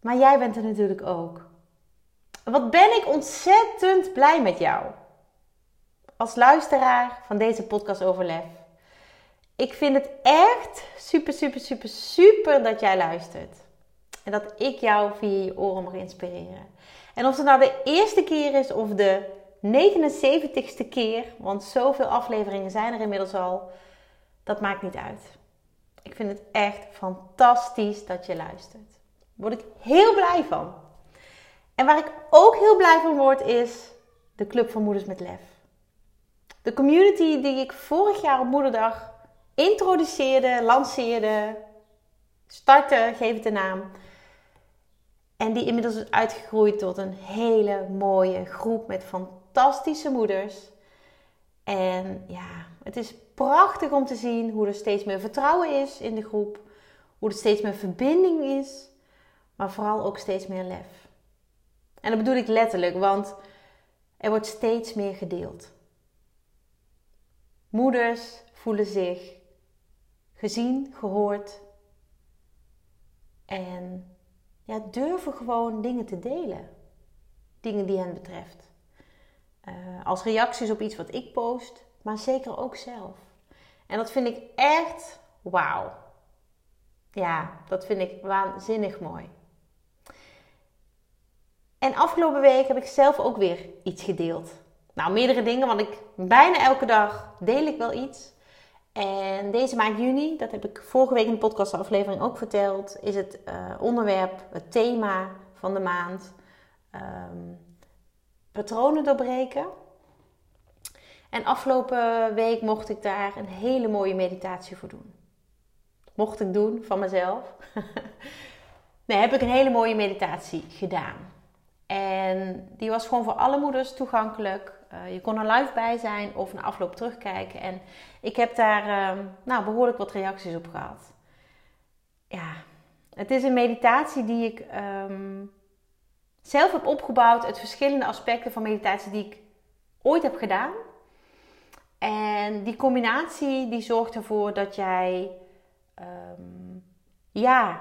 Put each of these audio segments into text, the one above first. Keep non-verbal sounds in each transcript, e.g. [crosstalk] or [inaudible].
Maar jij bent er natuurlijk ook. Wat ben ik ontzettend blij met jou. Als luisteraar van deze podcast over lef. Ik vind het echt super, super, super, super dat jij luistert. En dat ik jou via je oren mag inspireren. En of het nou de eerste keer is of de 79ste keer, want zoveel afleveringen zijn er inmiddels al, dat maakt niet uit. Ik vind het echt fantastisch dat je luistert. Word ik heel blij van. En waar ik ook heel blij van word is de Club van Moeders met Lef. De community die ik vorig jaar op Moederdag introduceerde, lanceerde, startte, geef het de naam. En die inmiddels is uitgegroeid tot een hele mooie groep met fantastische moeders. En ja, het is prachtig om te zien hoe er steeds meer vertrouwen is in de groep. Hoe er steeds meer verbinding is. Maar vooral ook steeds meer lef. En dat bedoel ik letterlijk, want er wordt steeds meer gedeeld. Moeders voelen zich gezien, gehoord. En ja, durven gewoon dingen te delen. Dingen die hen betreft. Uh, als reacties op iets wat ik post, maar zeker ook zelf. En dat vind ik echt wauw. Ja, dat vind ik waanzinnig mooi. En afgelopen week heb ik zelf ook weer iets gedeeld. Nou, meerdere dingen, want ik bijna elke dag deel ik wel iets. En deze maand juni, dat heb ik vorige week in de podcastaflevering ook verteld, is het uh, onderwerp, het thema van de maand um, patronen doorbreken. En afgelopen week mocht ik daar een hele mooie meditatie voor doen. Mocht ik doen van mezelf. [laughs] nee, heb ik een hele mooie meditatie gedaan. En die was gewoon voor alle moeders toegankelijk. Uh, je kon er live bij zijn of na afloop terugkijken. En ik heb daar uh, nou, behoorlijk wat reacties op gehad. Ja, het is een meditatie die ik um, zelf heb opgebouwd uit verschillende aspecten van meditatie die ik ooit heb gedaan. En die combinatie die zorgt ervoor dat jij, um, ja,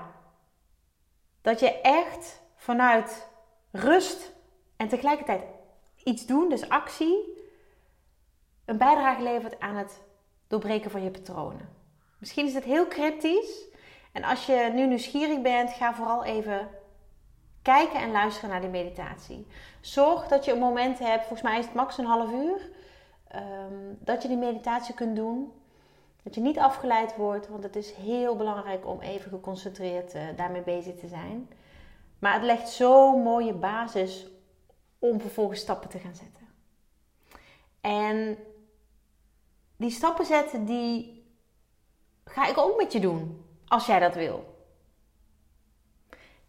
dat je echt vanuit rust en tegelijkertijd iets doen, dus actie, een bijdrage levert aan het doorbreken van je patronen. Misschien is het heel cryptisch. En als je nu nieuwsgierig bent, ga vooral even kijken en luisteren naar die meditatie. Zorg dat je een moment hebt, volgens mij is het max een half uur, um, dat je die meditatie kunt doen. Dat je niet afgeleid wordt, want het is heel belangrijk om even geconcentreerd uh, daarmee bezig te zijn. Maar het legt zo'n mooie basis om vervolgens stappen te gaan zetten. En die stappen zetten, die ga ik ook met je doen, als jij dat wil.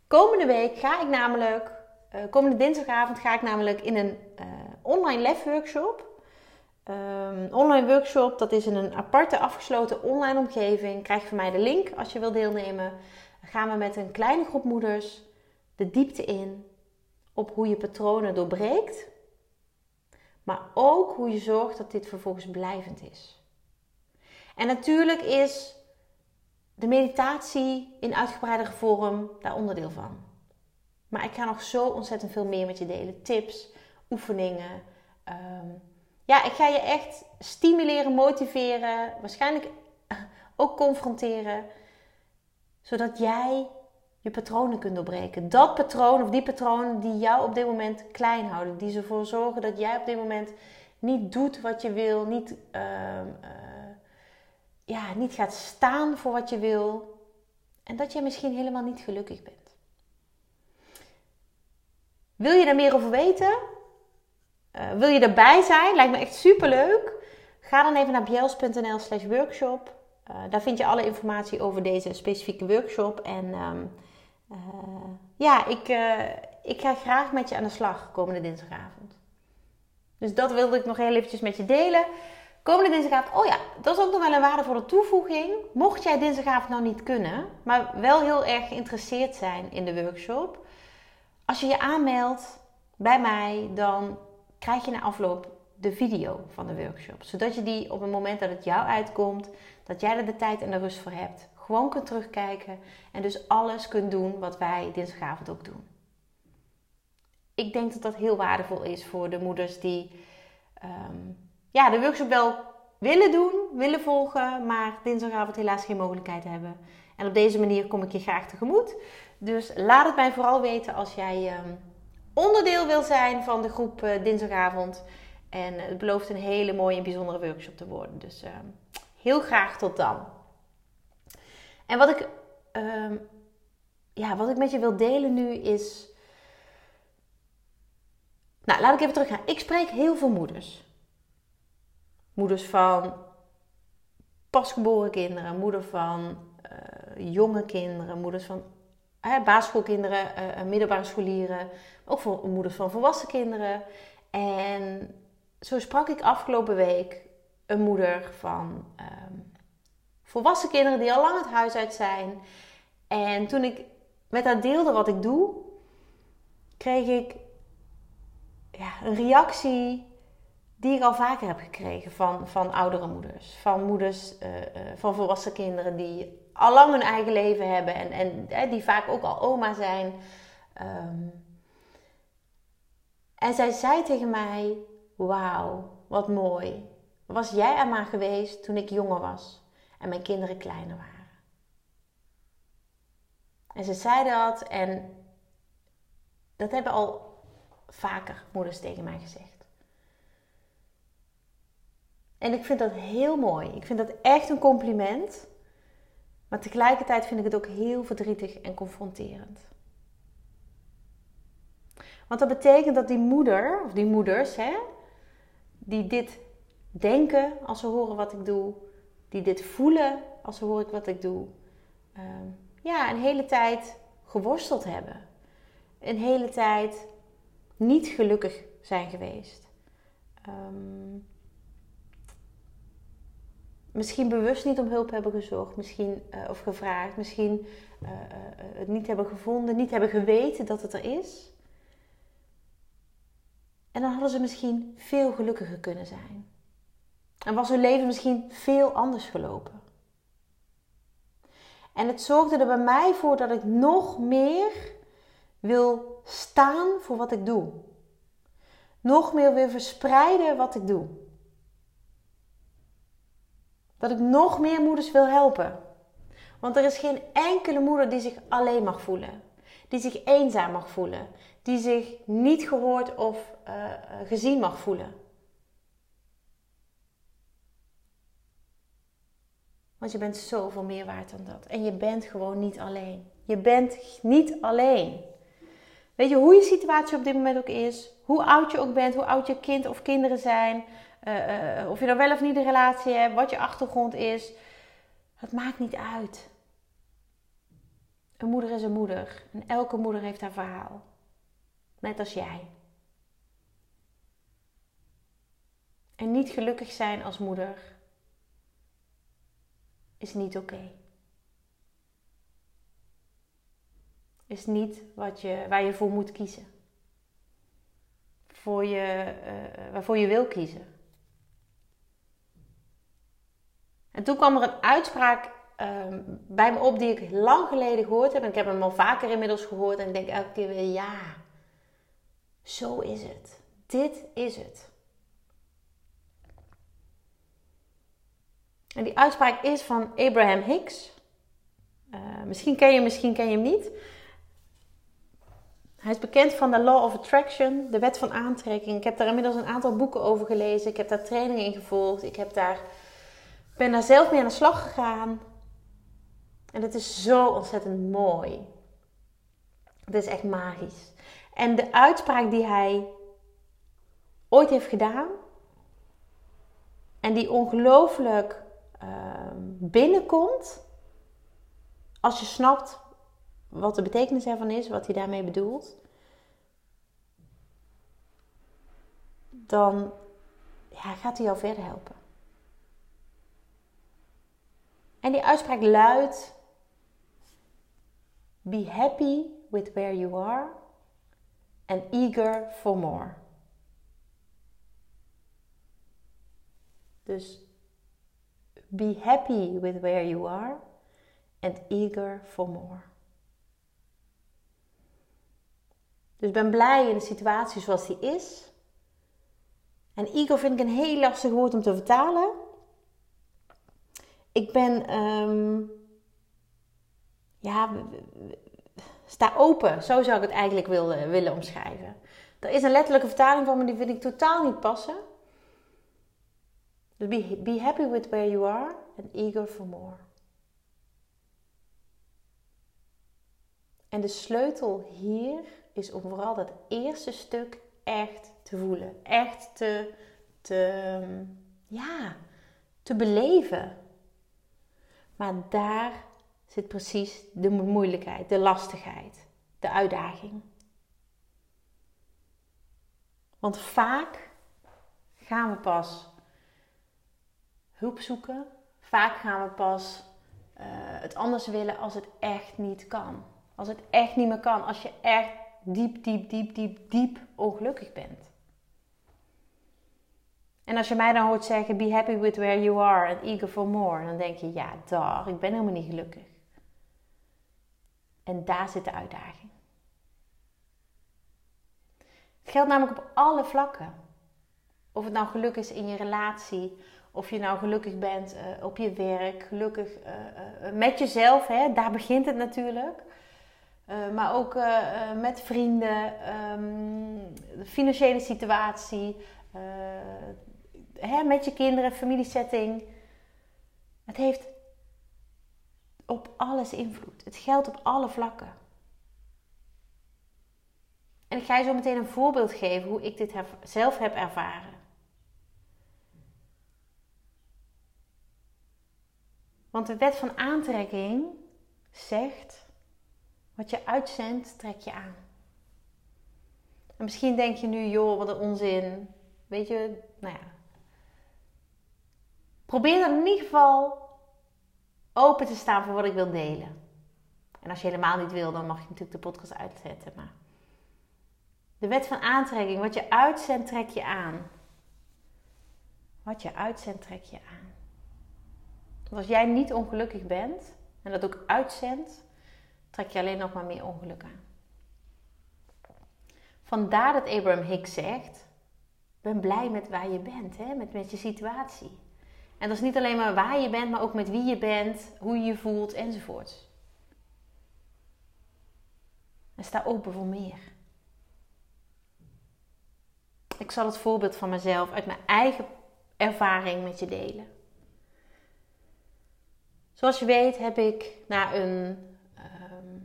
Komende week ga ik namelijk, uh, komende dinsdagavond ga ik namelijk in een uh, online lef workshop. Um, online workshop, dat is in een aparte afgesloten online omgeving. Krijg van mij de link als je wilt deelnemen. Gaan we met een kleine groep moeders de diepte in op hoe je patronen doorbreekt, maar ook hoe je zorgt dat dit vervolgens blijvend is. En natuurlijk is de meditatie in uitgebreidere vorm daar onderdeel van. Maar ik ga nog zo ontzettend veel meer met je delen. Tips, oefeningen. Um, ja, ik ga je echt stimuleren, motiveren, waarschijnlijk ook confronteren. Zodat jij je patronen kunt doorbreken. Dat patroon of die patronen die jou op dit moment klein houden. Die ervoor zorgen dat jij op dit moment niet doet wat je wil. Niet, uh, uh, ja, niet gaat staan voor wat je wil. En dat jij misschien helemaal niet gelukkig bent. Wil je daar meer over weten? Uh, wil je erbij zijn? Lijkt me echt super leuk. Ga dan even naar bjels.nl slash workshop. daar vind je alle informatie over deze specifieke workshop. En um, Uh, ja, ik, uh, ik ga graag met je aan de slag komende dinsdagavond. Dus dat wilde ik nog heel eventjes met je delen. Komende dinsdagavond, oh ja, dat is ook nog wel een waardevolle toevoeging. Mocht jij dinsdagavond nou niet kunnen, maar wel heel erg geïnteresseerd zijn in de workshop. Als je je aanmeldt bij mij, dan krijg je na afloop de video van de workshop. Zodat je die op het moment dat het jou uitkomt, dat jij er de tijd en de rust voor hebt, gewoon kunt terugkijken en dus alles kunt doen wat wij dinsdagavond ook doen. Ik denk dat dat heel waardevol is voor de moeders die um, ja, de workshop wel willen doen, willen volgen, maar dinsdagavond helaas geen mogelijkheid hebben. En op deze manier kom ik je graag tegemoet. Dus laat het mij vooral weten als jij um, onderdeel wil zijn van de groep uh, dinsdagavond. En het belooft een hele mooie en bijzondere workshop te worden. Dus uh, heel graag tot dan. En wat ik, uh, ja, wat ik met je wil delen nu is. Nou, laat ik even teruggaan. Ik spreek heel veel moeders. Moeders van pasgeboren kinderen, moeder van uh, jonge kinderen, moeders van uh, basisschoolkinderen, uh, middelbare scholieren, ook voor moeders van volwassen kinderen. En zo sprak ik afgelopen week een moeder van um, volwassen kinderen die al lang het huis uit zijn. En toen ik met haar deelde wat ik doe, kreeg ik ja, een reactie die ik al vaker heb gekregen van, van oudere moeders. Van moeders uh, uh, van volwassen kinderen die al lang hun eigen leven hebben en, en die vaak ook al oma zijn. Um, en zij zei tegen mij: Wauw, wat mooi. Was jij er maar geweest toen ik jonger was en mijn kinderen kleiner waren? En ze zei dat en dat hebben al vaker moeders tegen mij gezegd. En ik vind dat heel mooi. Ik vind dat echt een compliment. Maar tegelijkertijd vind ik het ook heel verdrietig en confronterend. Want dat betekent dat die moeder, of die moeders, hè, die dit denken als ze horen wat ik doe, die dit voelen als ze horen wat ik doe, ehm, ja, een hele tijd geworsteld hebben. Een hele tijd niet gelukkig zijn geweest. Um, misschien bewust niet om hulp hebben gezocht, misschien, uh, of gevraagd, misschien uh, uh, het niet hebben gevonden, niet hebben geweten dat het er is. En dan hadden ze misschien veel gelukkiger kunnen zijn. En was hun leven misschien veel anders gelopen. En het zorgde er bij mij voor dat ik nog meer wil staan voor wat ik doe. Nog meer wil verspreiden wat ik doe. Dat ik nog meer moeders wil helpen. Want er is geen enkele moeder die zich alleen mag voelen. Die zich eenzaam mag voelen die zich niet gehoord of uh, gezien mag voelen. Want je bent zoveel meer waard dan dat. En je bent gewoon niet alleen. Je bent niet alleen. Weet je hoe je situatie op dit moment ook is, hoe oud je ook bent, hoe oud je kind of kinderen zijn, uh, uh, of je dan wel of niet een relatie hebt, wat je achtergrond is, het maakt niet uit. Een moeder is een moeder en elke moeder heeft haar verhaal. Net als jij. En niet gelukkig zijn als moeder is niet oké. Is niet wat je, waar je voor moet kiezen. Voor je, uh, waarvoor je wil kiezen. En toen kwam er een uitspraak um, bij me op die ik lang geleden gehoord heb. En ik heb hem al vaker inmiddels gehoord. En ik denk elke keer weer ja. Zo is het. Dit is het. En die uitspraak is van Abraham Hicks. Uh, misschien ken je hem, misschien ken je hem niet. Hij is bekend van de Law of Attraction, de wet van aantrekking. Ik heb daar inmiddels een aantal boeken over gelezen. Ik heb daar trainingen in gevolgd. Ik heb daar, ben daar zelf mee aan de slag gegaan. En het is zo ontzettend mooi. Het is echt magisch. En de uitspraak die hij ooit heeft gedaan, en die ongelooflijk binnenkomt als je snapt wat de betekenis ervan is, wat hij daarmee bedoelt, dan ja, gaat hij jou verder helpen. En die uitspraak luidt: Be happy with where you are and eager for more. Dus be happy with where you are and eager for more. Dus ben blij in de situatie zoals die is. En eager vind ik een heel lastig woord om te vertalen. Ik ben, um, ja, sta open. Zo zou ik het eigenlijk willen, willen omschrijven. Er is een letterlijke vertaling van, maar die vind ik totaal niet passen. Be, be happy with where you are and eager for more. En de sleutel hier is om vooral dat eerste stuk echt te voelen. Echt te, te, ja, te beleven. Maar daar zit precies de moeilijkheid, de lastigheid, de uitdaging. Want vaak gaan we pas hulp zoeken. Vaak gaan we pas uh, het anders willen als het echt niet kan. Als het echt niet meer kan. Als je echt diep, diep, diep, diep, diep ongelukkig bent. En als je mij dan hoort zeggen: Be happy with where you are and eager for more, dan denk je: Ja, daar, ik ben helemaal niet gelukkig. En daar zit de uitdaging. Het geldt namelijk op alle vlakken. Of het nou geluk is in je relatie, of je nou gelukkig bent uh, op je werk, gelukkig uh, uh, met jezelf, hè, daar begint het natuurlijk. maar ook met vrienden, um, de financiële situatie, hè, met je kinderen, familiesetting. Het heeft op alles invloed. Het geldt op alle vlakken. En ik ga je zo meteen een voorbeeld geven hoe ik dit zelf heb ervaren. Want de wet van aantrekking zegt: wat je uitzendt, trek je aan. En misschien denk je nu, joh, wat een onzin. Weet je, nou ja. Probeer dan in ieder geval open te staan voor wat ik wil delen. En als je helemaal niet wil, dan mag je natuurlijk de podcast uitzetten. Maar de wet van aantrekking, wat je uitzendt, trek je aan. Wat je uitzendt, trek je aan. Want als jij niet ongelukkig bent en dat ook uitzendt, trek je alleen nog maar meer ongeluk aan. Vandaar dat Abraham Hicks zegt: ben blij met waar je bent, hè? Met, met je situatie. En dat is niet alleen maar waar je bent, maar ook met wie je bent, hoe je je voelt enzovoort. En sta open voor meer. Ik zal het voorbeeld van mezelf uit mijn eigen ervaring met je delen. Zoals je weet heb ik na een ehm,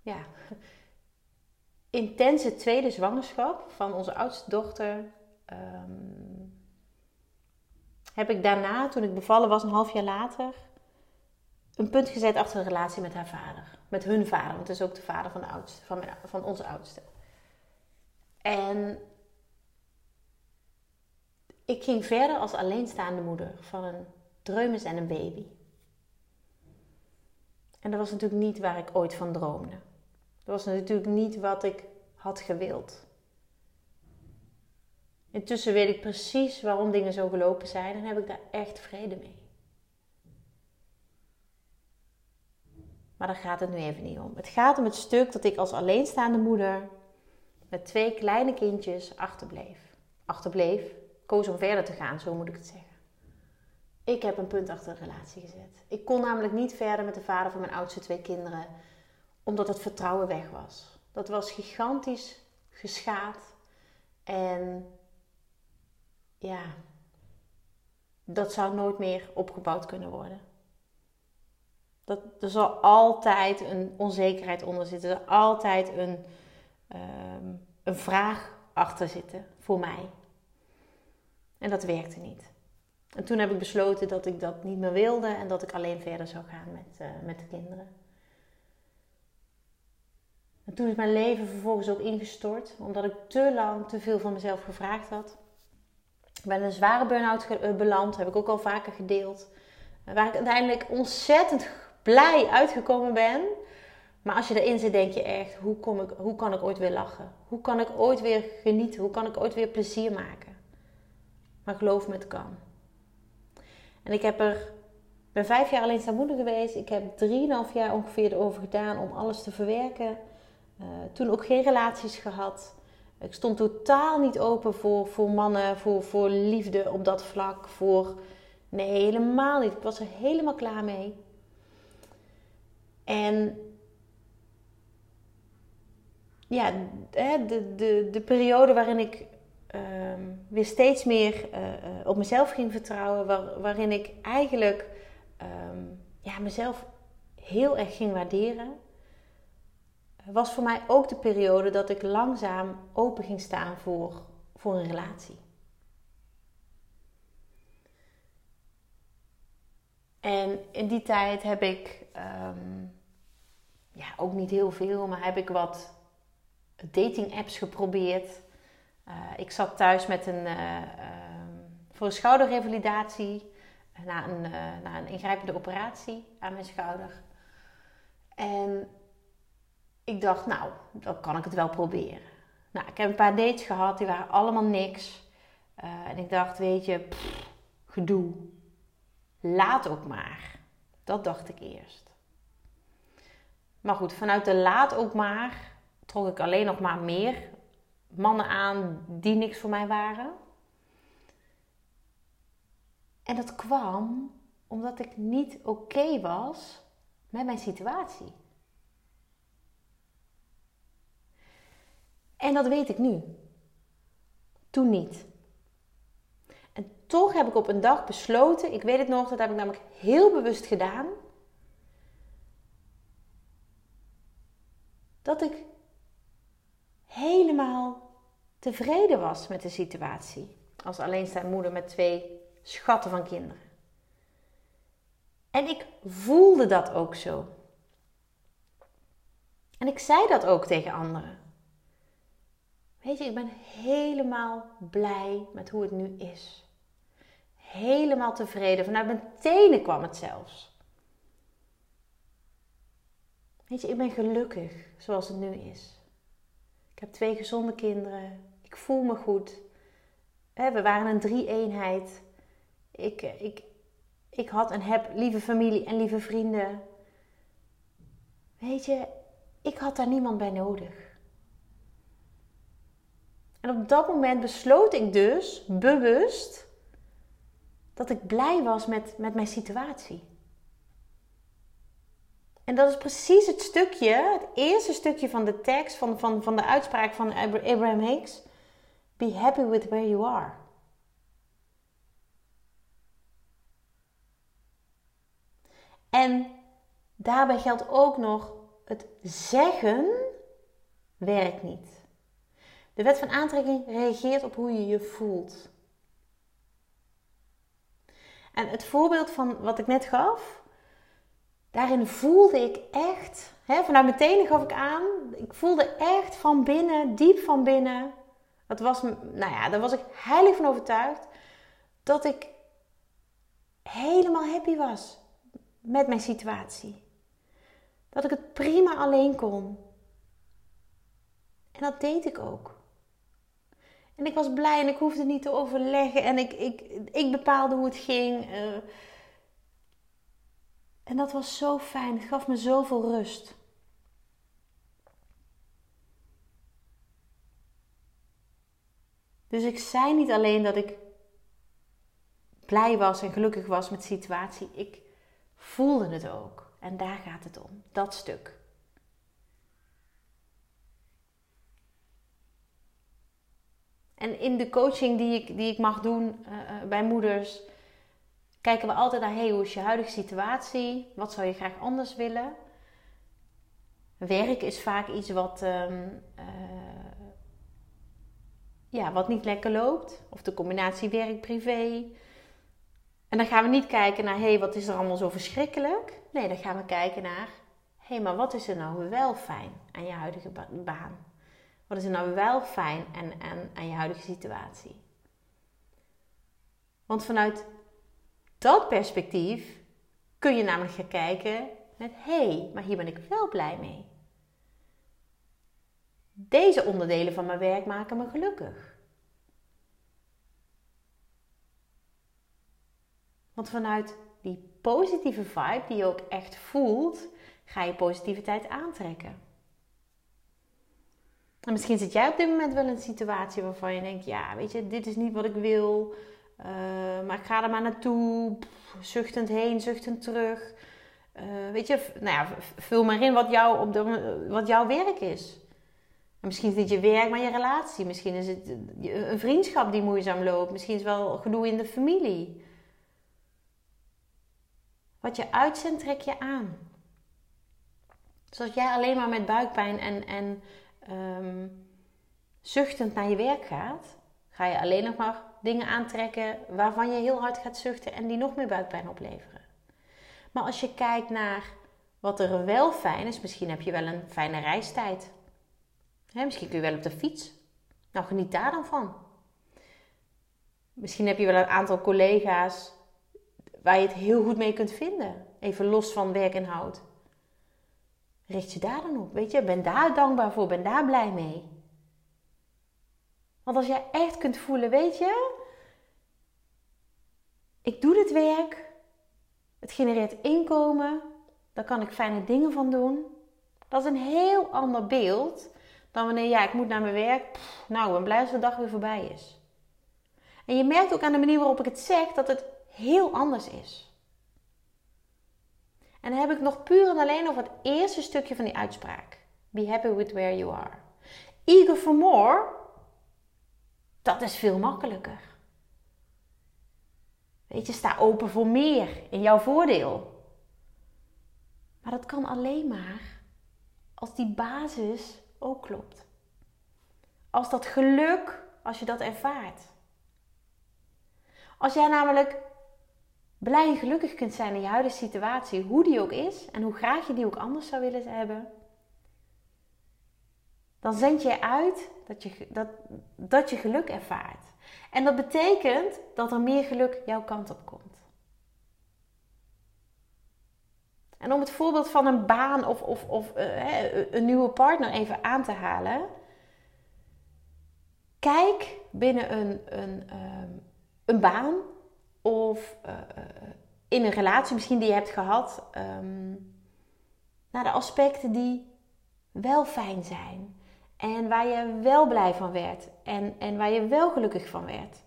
ja, [laughs] intense tweede zwangerschap van onze oudste dochter. Ehm, heb ik daarna, toen ik bevallen was, een half jaar later, een punt gezet achter de relatie met haar vader. Met hun vader, want het is ook de vader van, de oudste, van, van onze oudste. En ik ging verder als alleenstaande moeder van een dreumes en een baby. En dat was natuurlijk niet waar ik ooit van droomde. Dat was natuurlijk niet wat ik had gewild. Intussen weet ik precies waarom dingen zo gelopen zijn en heb ik daar echt vrede mee. Maar daar gaat het nu even niet om. Het gaat om het stuk dat ik als alleenstaande moeder met twee kleine kindjes achterbleef. Achterbleef, koos om verder te gaan, zo moet ik het zeggen. Ik heb een punt achter de relatie gezet. Ik kon namelijk niet verder met de vader van mijn oudste twee kinderen, omdat het vertrouwen weg was. Dat was gigantisch geschaad. En ja, dat zou nooit meer opgebouwd kunnen worden. Dat, er zal altijd een onzekerheid onder zitten. Er zal altijd een, ehm, een vraag achter zitten voor mij. En dat werkte niet. En toen heb ik besloten dat ik dat niet meer wilde en dat ik alleen verder zou gaan met, uh, met de kinderen. En toen is mijn leven vervolgens ook ingestort, omdat ik te lang te veel van mezelf gevraagd had. Ik ben een zware burn-out eh, beland, heb ik ook al vaker gedeeld. Waar ik uiteindelijk ontzettend blij uitgekomen ben. Maar als je erin zit, denk je echt: hoe, kom ik, hoe kan ik ooit weer lachen? Hoe kan ik ooit weer genieten? Hoe kan ik ooit weer plezier maken? Maar geloof me, het kan. En ik heb er, ben vijf jaar alleen moeder geweest. Ik heb drieënhalf jaar ongeveer erover gedaan om alles te verwerken. Uh, toen ook geen relaties gehad. Ik stond totaal niet open voor, voor mannen, voor, voor liefde op dat vlak. Voor, nee, helemaal niet. Ik was er helemaal klaar mee. En ja, de, de, de periode waarin ik ehm, weer steeds meer uh, op mezelf ging vertrouwen, waar, waarin ik eigenlijk ehm, ja, mezelf heel erg ging waarderen, was voor mij ook de periode dat ik langzaam open ging staan voor, voor een relatie. En in die tijd heb ik um, ja, ook niet heel veel, maar heb ik wat dating apps geprobeerd. Uh, ik zat thuis met een, uh, voor een schouderrevalidatie na een, na een ingrijpende operatie aan mijn schouder. En ik dacht, nou, dan kan ik het wel proberen. Nou, ik heb een paar dates gehad, die waren allemaal niks. en ik dacht, weet je, gedoe. Laat ook maar. Dat dacht ik eerst. Maar goed, vanuit de laat ook maar trok ik alleen nog maar meer mannen aan die niks voor mij waren. En dat kwam omdat ik niet oké was met mijn situatie. En dat weet ik nu. Toen niet. En toch heb ik op een dag besloten, ik weet het nog, dat heb ik namelijk heel bewust gedaan, dat ik helemaal tevreden was met de situatie als alleenstaande moeder met twee schatten van kinderen. En ik voelde dat ook zo. En ik zei dat ook tegen anderen. Weet je, ik ben helemaal blij met hoe het nu is. Helemaal tevreden. Vanuit mijn tenen kwam het zelfs. Weet je, ik ben gelukkig zoals het nu is. Ik heb twee gezonde kinderen. Ik voel me goed. We waren een drie-eenheid. Ik, ik, ik had en heb lieve familie en lieve vrienden. Weet je, ik had daar niemand bij nodig. En op dat moment besloot ik dus bewust dat ik blij was met, met mijn situatie. En dat is precies het stukje, het eerste stukje van de tekst, van, van, van de uitspraak van Abraham Hicks. Be happy with where you are. En daarbij geldt ook nog, het zeggen werkt niet. De wet van aantrekking reageert op hoe je je voelt. En het voorbeeld van wat ik net gaf, daarin voelde ik echt, hè, vanuit mijn tenen gaf ik aan, ik voelde echt van binnen, diep van binnen, dat was, nou ja, daar was ik heilig van overtuigd, dat ik helemaal happy was met mijn situatie. Dat ik het prima alleen kon. En dat deed ik ook. En ik was blij en ik hoefde niet te overleggen en ik, ik, ik bepaalde hoe het ging. Uh, en dat was zo fijn. Het gaf me zoveel rust. Dus ik zei niet alleen dat ik blij was en gelukkig was met de situatie. Ik voelde het ook. En daar gaat het om. Dat stuk. En in de coaching die ik, die ik mag doen uh, bij moeders, kijken we altijd naar hey, hoe is je huidige situatie? Wat zou je graag anders willen? Werk is vaak iets wat, um, uh, ja, wat niet lekker loopt. Of de combinatie werk-privé. En dan gaan we niet kijken naar hey, wat is er allemaal zo verschrikkelijk? Nee, dan gaan we kijken naar hé, hey, maar wat is er nou wel fijn aan je huidige baan? Wat is er nou wel fijn aan, aan, aan je huidige situatie? Want vanuit dat perspectief kun je namelijk gaan kijken met hé, hey, maar hier ben ik wel blij mee. Deze onderdelen van mijn werk maken me gelukkig. Want vanuit die positieve vibe die je ook echt voelt, ga je positiviteit aantrekken. En misschien zit jij op dit moment wel in een situatie waarvan je denkt: ja, weet je, dit is niet wat ik wil, uh, maar ik ga er maar naartoe, zuchtend heen, zuchtend terug. Uh, weet je, nou ja, vul maar in wat, op de, wat jouw werk is. En misschien is het niet je werk, maar je relatie. Misschien is het een vriendschap die moeizaam loopt. Misschien is het wel gedoe in de familie. Wat je uitzendt, trek je aan. Dus als jij alleen maar met buikpijn en, en um, zuchtend naar je werk gaat, ga je alleen nog maar dingen aantrekken waarvan je heel hard gaat zuchten en die nog meer buikpijn opleveren. Maar als je kijkt naar wat er wel fijn is, misschien heb je wel een fijne reistijd. Misschien kun je wel op de fiets. Nou, geniet daar dan van. Misschien heb je wel een aantal collega's waar je het heel goed mee kunt vinden. Even los van werkinhoud. Richt je daar dan op. Weet je, ben daar dankbaar voor, ben daar blij mee. Want als jij echt kunt voelen, weet je, ik doe dit werk, het genereert inkomen, daar kan ik fijne dingen van doen. Dat is een heel ander beeld dan wanneer ja, ik moet naar mijn werk. nou, ik ben de dag weer voorbij is. En je merkt ook aan de manier waarop ik het zeg dat het heel anders is. En dan heb ik nog puur en alleen over het eerste stukje van die uitspraak. Be happy with where you are. Eager for more, dat is veel makkelijker. Weet je, sta open voor meer in jouw voordeel. Maar dat kan alleen maar als die basis ook klopt. Als dat geluk, als je dat ervaart. Als jij namelijk blij en gelukkig kunt zijn in je huidige situatie, hoe die ook is en hoe graag je die ook anders zou willen hebben, dan zend je uit dat je, dat, dat je geluk ervaart. En dat betekent dat er meer geluk jouw kant op komt. En om het voorbeeld van een baan of, of, of uh, een nieuwe partner even aan te halen. Kijk binnen een, een, uh, een baan of uh, in een relatie misschien die je hebt gehad, um, naar de aspecten die wel fijn zijn. En waar je wel blij van werd. En, en waar je wel gelukkig van werd.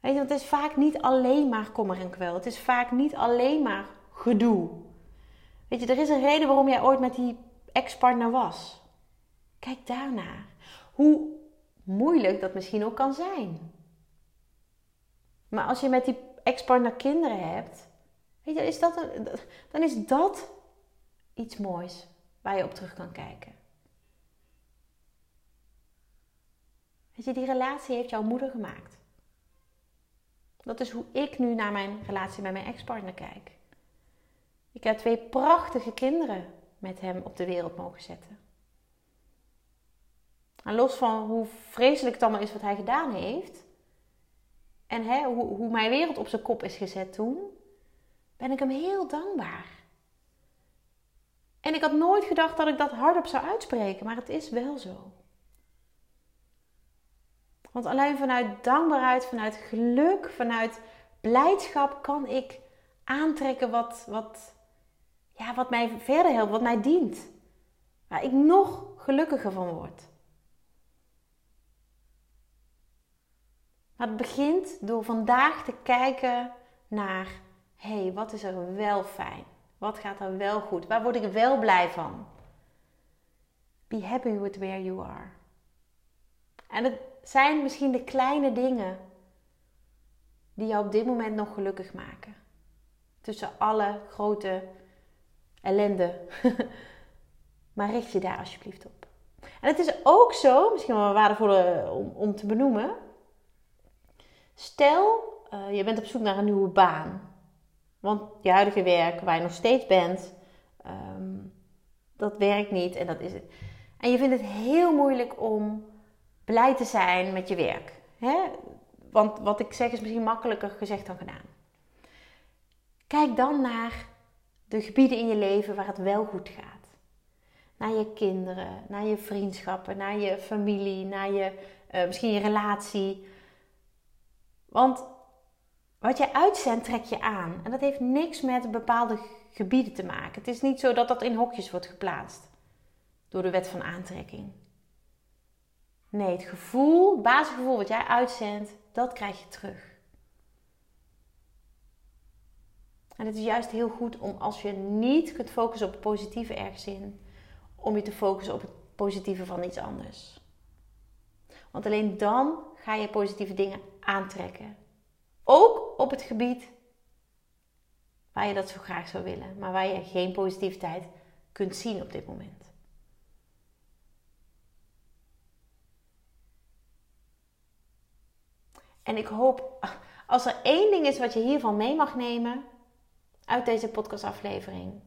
Weet je, want het is vaak niet alleen maar kommer en kwel. Het is vaak niet alleen maar gedoe. Weet je, er is een reden waarom jij ooit met die ex-partner was. Kijk daarnaar. Hoe moeilijk dat misschien ook kan zijn. Maar als je met die ex-partner kinderen hebt, weet je, is dat dan is dat iets moois waar je op terug kan kijken. Weet je, die relatie heeft jouw moeder gemaakt. Dat is hoe ik nu naar mijn relatie met mijn ex-partner kijk. Ik heb twee prachtige kinderen met hem op de wereld mogen zetten. En los van hoe vreselijk het allemaal is wat hij gedaan heeft, en hè, hoe, hoe mijn wereld op zijn kop is gezet toen, ben ik hem heel dankbaar. En ik had nooit gedacht dat ik dat hardop zou uitspreken, maar het is wel zo. Want alleen vanuit dankbaarheid, vanuit geluk, vanuit blijdschap kan ik aantrekken wat, wat, ja, wat mij verder helpt, wat mij dient. Waar ik nog gelukkiger van word. Maar het begint door vandaag te kijken naar: hé, hey, wat is er wel fijn? Wat gaat er wel goed? Waar word ik wel blij van? Be happy with where you are. En het zijn misschien de kleine dingen die jou op dit moment nog gelukkig maken. Tussen alle grote ellende. [laughs] maar richt je daar alsjeblieft op. En het is ook zo, misschien wel waardevol om, om te benoemen. Stel, uh, je bent op zoek naar een nieuwe baan. Want je huidige werk, waar je nog steeds bent, um, dat werkt niet en dat is het. En je vindt het heel moeilijk om blij te zijn met je werk. Hè? Want wat ik zeg is misschien makkelijker gezegd dan gedaan. Kijk dan naar de gebieden in je leven waar het wel goed gaat. Naar je kinderen, naar je vriendschappen, naar je familie, naar je, uh, misschien je relatie. Want wat je uitzendt, trek je aan. En dat heeft niks met bepaalde gebieden te maken. Het is niet zo dat dat in hokjes wordt geplaatst door de wet van aantrekking. Nee, het gevoel, het basisgevoel wat jij uitzendt, dat krijg je terug. En het is juist heel goed om als je niet kunt focussen op het positieve ergens in, om je te focussen op het positieve van iets anders. Want alleen dan ga je positieve dingen aantrekken. Ook op het gebied waar je dat zo graag zou willen, maar waar je geen positiviteit kunt zien op dit moment. En ik hoop, als er één ding is wat je hiervan mee mag nemen uit deze podcastaflevering,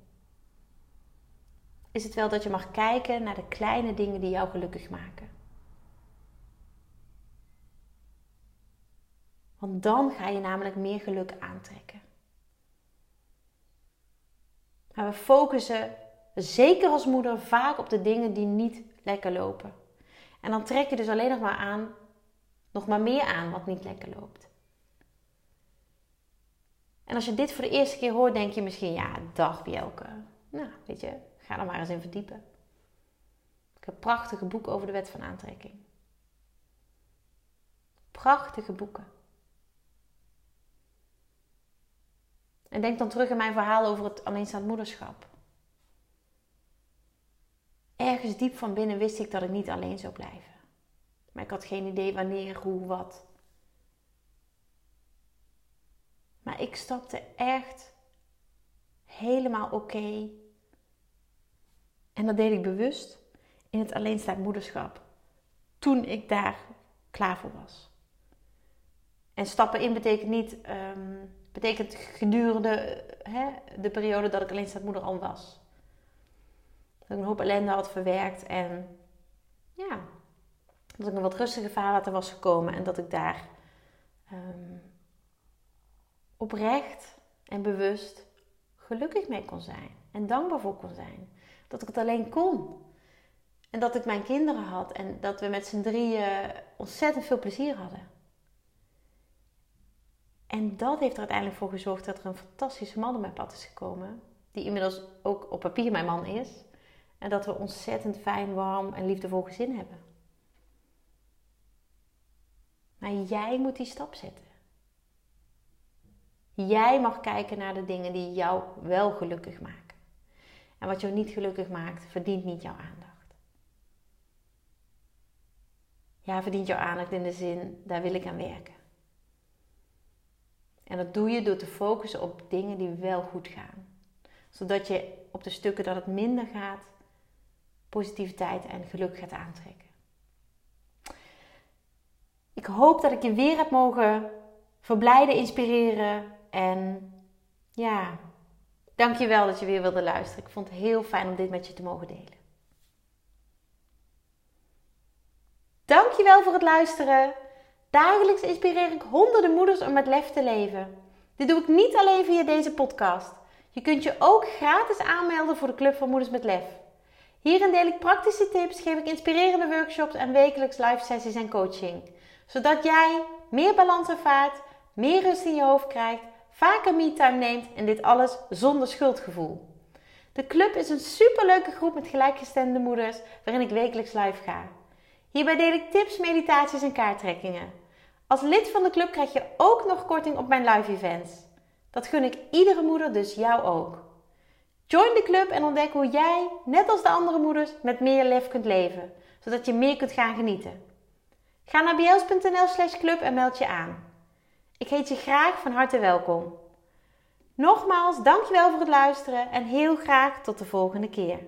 is het wel dat je mag kijken naar de kleine dingen die jou gelukkig maken. Want dan ga je namelijk meer geluk aantrekken. Maar we focussen, zeker als moeder, vaak op de dingen die niet lekker lopen. En dan trek je dus alleen nog maar aan, nog maar meer aan wat niet lekker loopt. En als je dit voor de eerste keer hoort, denk je misschien, ja, dag Bjelke. Nou, weet je, ga er maar eens in verdiepen. Ik heb prachtige boeken over de wet van aantrekking. Prachtige boeken. En denk dan terug in mijn verhaal over het alleenstaand moederschap. Ergens diep van binnen wist ik dat ik niet alleen zou blijven. Maar ik had geen idee wanneer, hoe, wat. Maar ik stapte echt helemaal oké. En dat deed ik bewust in het alleenstaand moederschap. Toen ik daar klaar voor was. En stappen in betekent niet um, betekent gedurende hè, de periode dat ik alleenstaand moeder al was. Dat ik een hoop ellende had verwerkt en ja, dat ik een wat rustiger vaarwater was gekomen en dat ik daar um, oprecht en bewust gelukkig mee kon zijn en dankbaar voor kon zijn. Dat ik het alleen kon. En dat ik mijn kinderen had en dat we met z'n drieën ontzettend veel plezier hadden. En dat heeft er uiteindelijk voor gezorgd dat er een fantastische man op mijn pad is gekomen. Die inmiddels ook op papier mijn man is. En dat we ontzettend fijn, warm en liefdevol gezin hebben. Maar jij moet die stap zetten. Jij mag kijken naar de dingen die jou wel gelukkig maken. En wat jou niet gelukkig maakt, verdient niet jouw aandacht. Ja, verdient jouw aandacht in de zin, daar wil ik aan werken. En dat doe je door te focussen op dingen die wel goed gaan. Zodat je op de stukken dat het minder gaat, positiviteit en geluk gaat aantrekken. Ik hoop dat ik je weer heb mogen verblijden, inspireren. En ja, dank je wel dat je weer wilde luisteren. Ik vond het heel fijn om dit met je te mogen delen. Dank je wel voor het luisteren. Dagelijks inspireer ik honderden moeders om met lef te leven. Dit doe ik niet alleen via deze podcast. Je kunt je ook gratis aanmelden voor de Club van Moeders met Lef. Hierin deel ik praktische tips, geef ik inspirerende workshops en wekelijks live sessies en coaching. Zodat jij meer balans ervaart, meer rust in je hoofd krijgt, vaker me-time neemt en dit alles zonder schuldgevoel. De club is een superleuke groep met gelijkgestemde moeders waarin ik wekelijks live ga. Hierbij deel ik tips, meditaties en kaarttrekkingen. Als lid van de club krijg je ook nog korting op mijn live events. Dat gun ik iedere moeder, dus jou ook. Join de club en ontdek hoe jij, net als de andere moeders, met meer lef kunt leven, zodat je meer kunt gaan genieten. Ga naar bjels.nl slash club en meld je aan. Ik heet je graag van harte welkom. Nogmaals, dankjewel voor het luisteren en heel graag tot de volgende keer.